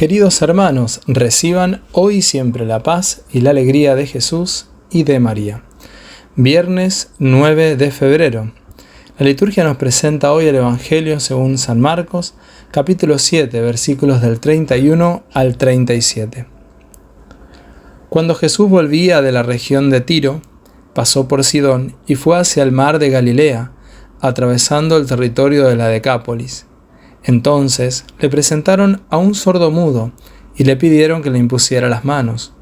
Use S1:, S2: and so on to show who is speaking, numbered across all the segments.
S1: Queridos hermanos, reciban hoy y siempre la paz y la alegría de Jesús y de María. Viernes 9 de febrero. La liturgia nos presenta hoy el Evangelio según San Marcos, capítulo 7, versículos del 31 al 37. Cuando Jesús volvía de la región de Tiro, pasó por Sidón y fue hacia el mar de Galilea, atravesando el territorio de la Decápolis. Entonces le presentaron a un sordo mudo y le pidieron que le impusiera las manos.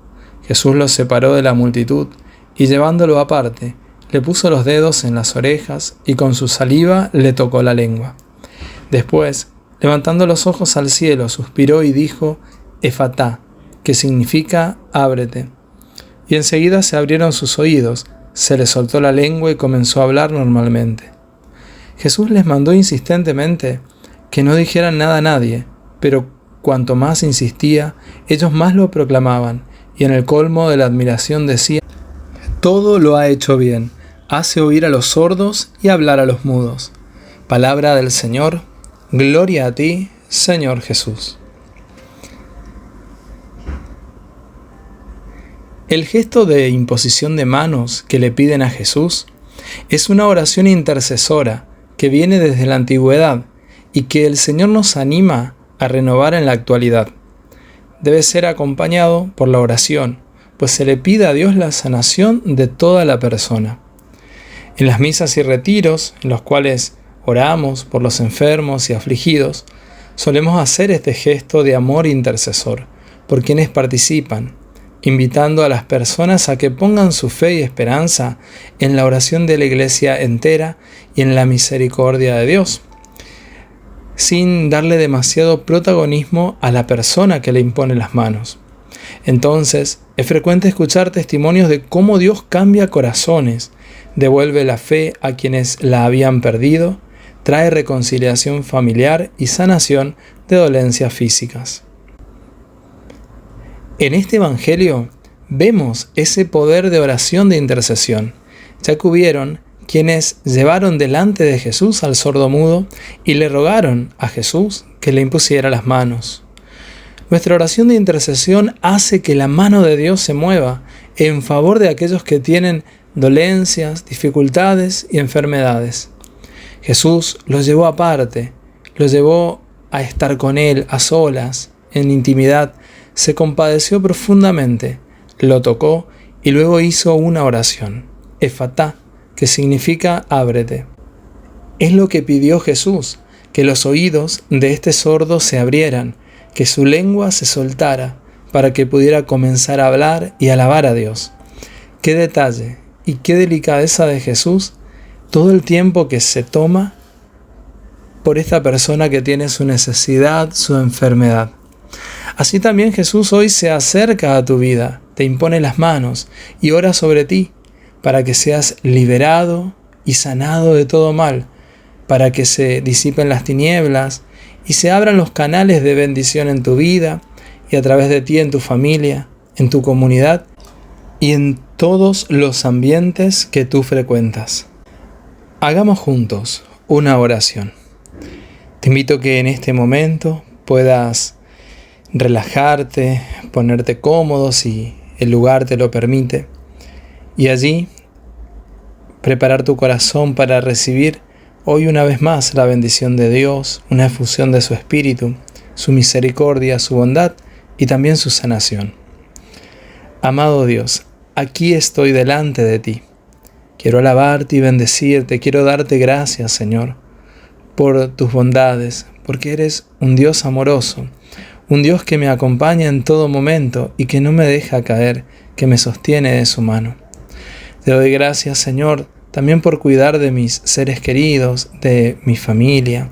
S1: Jesús lo separó de la multitud y llevándolo aparte, le puso los dedos en las orejas y con su saliva le tocó la lengua. Después, levantando los ojos al cielo, suspiró y dijo, Efatá, que significa ábrete. Y enseguida se abrieron sus oídos, se le soltó la lengua y comenzó a hablar normalmente. Jesús les mandó insistentemente que no dijeran nada a nadie, pero cuanto más insistía, ellos más lo proclamaban, y en el colmo de la admiración decía, Todo lo ha hecho bien, hace oír a los sordos y hablar a los mudos. Palabra del Señor, gloria a ti, Señor Jesús. El gesto de imposición de manos que le piden a Jesús es una oración intercesora que viene desde la antigüedad y que el Señor nos anima a renovar en la actualidad. Debe ser acompañado por la oración, pues se le pide a Dios la sanación de toda la persona. En las misas y retiros, en los cuales oramos por los enfermos y afligidos, solemos hacer este gesto de amor intercesor por quienes participan, invitando a las personas a que pongan su fe y esperanza en la oración de la iglesia entera y en la misericordia de Dios sin darle demasiado protagonismo a la persona que le impone las manos. Entonces, es frecuente escuchar testimonios de cómo Dios cambia corazones, devuelve la fe a quienes la habían perdido, trae reconciliación familiar y sanación de dolencias físicas. En este Evangelio vemos ese poder de oración de intercesión, ya que hubieron quienes llevaron delante de Jesús al sordo mudo y le rogaron a Jesús que le impusiera las manos. Nuestra oración de intercesión hace que la mano de Dios se mueva en favor de aquellos que tienen dolencias, dificultades y enfermedades. Jesús los llevó aparte, los llevó a estar con Él a solas, en intimidad, se compadeció profundamente, lo tocó y luego hizo una oración. Efatá, que significa ábrete. Es lo que pidió Jesús, que los oídos de este sordo se abrieran, que su lengua se soltara, para que pudiera comenzar a hablar y alabar a Dios. Qué detalle y qué delicadeza de Jesús todo el tiempo que se toma por esta persona que tiene su necesidad, su enfermedad. Así también Jesús hoy se acerca a tu vida, te impone las manos y ora sobre ti para que seas liberado y sanado de todo mal, para que se disipen las tinieblas y se abran los canales de bendición en tu vida y a través de ti en tu familia, en tu comunidad y en todos los ambientes que tú frecuentas. Hagamos juntos una oración. Te invito que en este momento puedas relajarte, ponerte cómodo si el lugar te lo permite y allí preparar tu corazón para recibir hoy una vez más la bendición de Dios, una efusión de su Espíritu, su misericordia, su bondad y también su sanación. Amado Dios, aquí estoy delante de ti. Quiero alabarte y bendecirte, quiero darte gracias, Señor, por tus bondades, porque eres un Dios amoroso, un Dios que me acompaña en todo momento y que no me deja caer, que me sostiene de su mano. Te doy gracias, Señor, también por cuidar de mis seres queridos, de mi familia,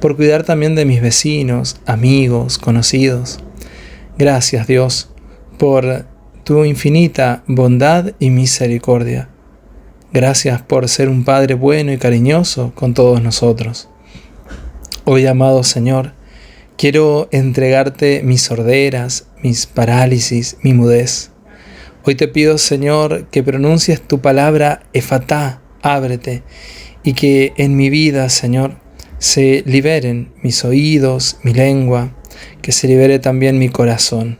S1: por cuidar también de mis vecinos, amigos, conocidos. Gracias, Dios, por tu infinita bondad y misericordia. Gracias por ser un Padre bueno y cariñoso con todos nosotros. Hoy, amado Señor, quiero entregarte mis sorderas, mis parálisis, mi mudez. Hoy te pido, Señor, que pronuncies tu palabra efatá, ábrete, y que en mi vida, Señor, se liberen mis oídos, mi lengua, que se libere también mi corazón,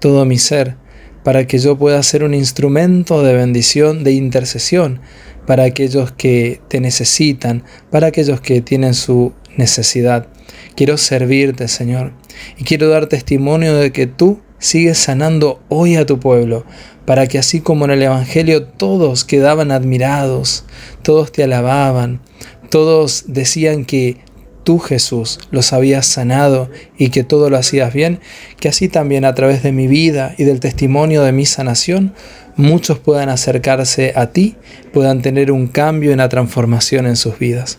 S1: todo mi ser, para que yo pueda ser un instrumento de bendición, de intercesión, para aquellos que te necesitan, para aquellos que tienen su necesidad. Quiero servirte, Señor, y quiero dar testimonio de que tú sigues sanando hoy a tu pueblo, para que así como en el Evangelio todos quedaban admirados, todos te alababan, todos decían que tú Jesús los habías sanado y que todo lo hacías bien, que así también a través de mi vida y del testimonio de mi sanación, muchos puedan acercarse a ti, puedan tener un cambio y una transformación en sus vidas.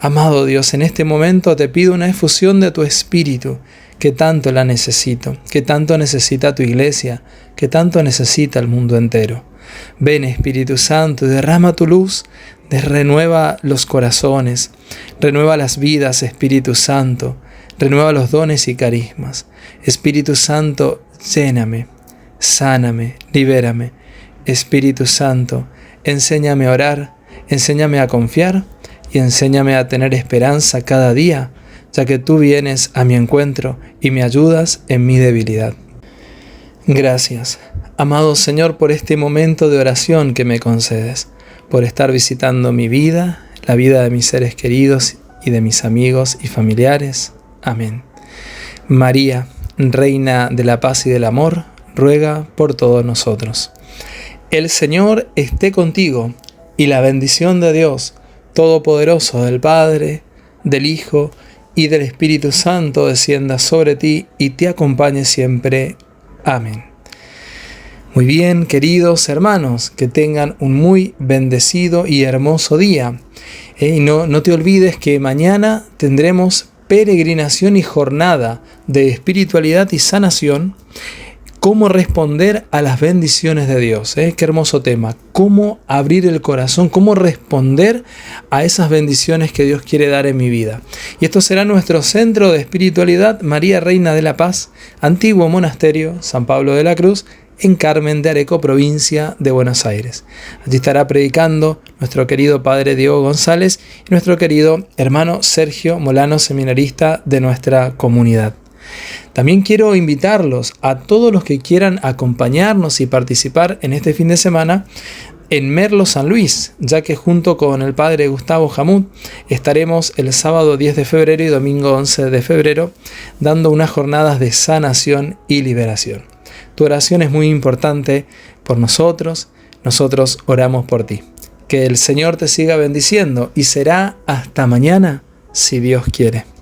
S1: Amado Dios, en este momento te pido una efusión de tu espíritu, que tanto la necesito, que tanto necesita tu iglesia, que tanto necesita el mundo entero. Ven Espíritu Santo, derrama tu luz, renueva los corazones, renueva las vidas, Espíritu Santo, renueva los dones y carismas. Espíritu Santo, lléname, sáname, libérame. Espíritu Santo, enséñame a orar, enséñame a confiar y enséñame a tener esperanza cada día, ya que tú vienes a mi encuentro y me ayudas en mi debilidad. Gracias, amado Señor, por este momento de oración que me concedes, por estar visitando mi vida, la vida de mis seres queridos y de mis amigos y familiares. Amén. María, Reina de la paz y del amor, ruega por todos nosotros. El Señor esté contigo y la bendición de Dios, Todopoderoso del Padre, del Hijo y del Espíritu Santo descienda sobre ti y te acompañe siempre. Amén. Muy bien, queridos hermanos, que tengan un muy bendecido y hermoso día. Eh, y no, no te olvides que mañana tendremos peregrinación y jornada de espiritualidad y sanación cómo responder a las bendiciones de Dios. ¿eh? Qué hermoso tema. Cómo abrir el corazón, cómo responder a esas bendiciones que Dios quiere dar en mi vida. Y esto será nuestro centro de espiritualidad, María Reina de la Paz, antiguo monasterio, San Pablo de la Cruz, en Carmen de Areco, provincia de Buenos Aires. Allí estará predicando nuestro querido padre Diego González y nuestro querido hermano Sergio Molano, seminarista de nuestra comunidad. También quiero invitarlos a todos los que quieran acompañarnos y participar en este fin de semana en Merlo San Luis, ya que junto con el padre Gustavo Jamut estaremos el sábado 10 de febrero y domingo 11 de febrero dando unas jornadas de sanación y liberación. Tu oración es muy importante por nosotros, nosotros oramos por ti. Que el Señor te siga bendiciendo y será hasta mañana si Dios quiere.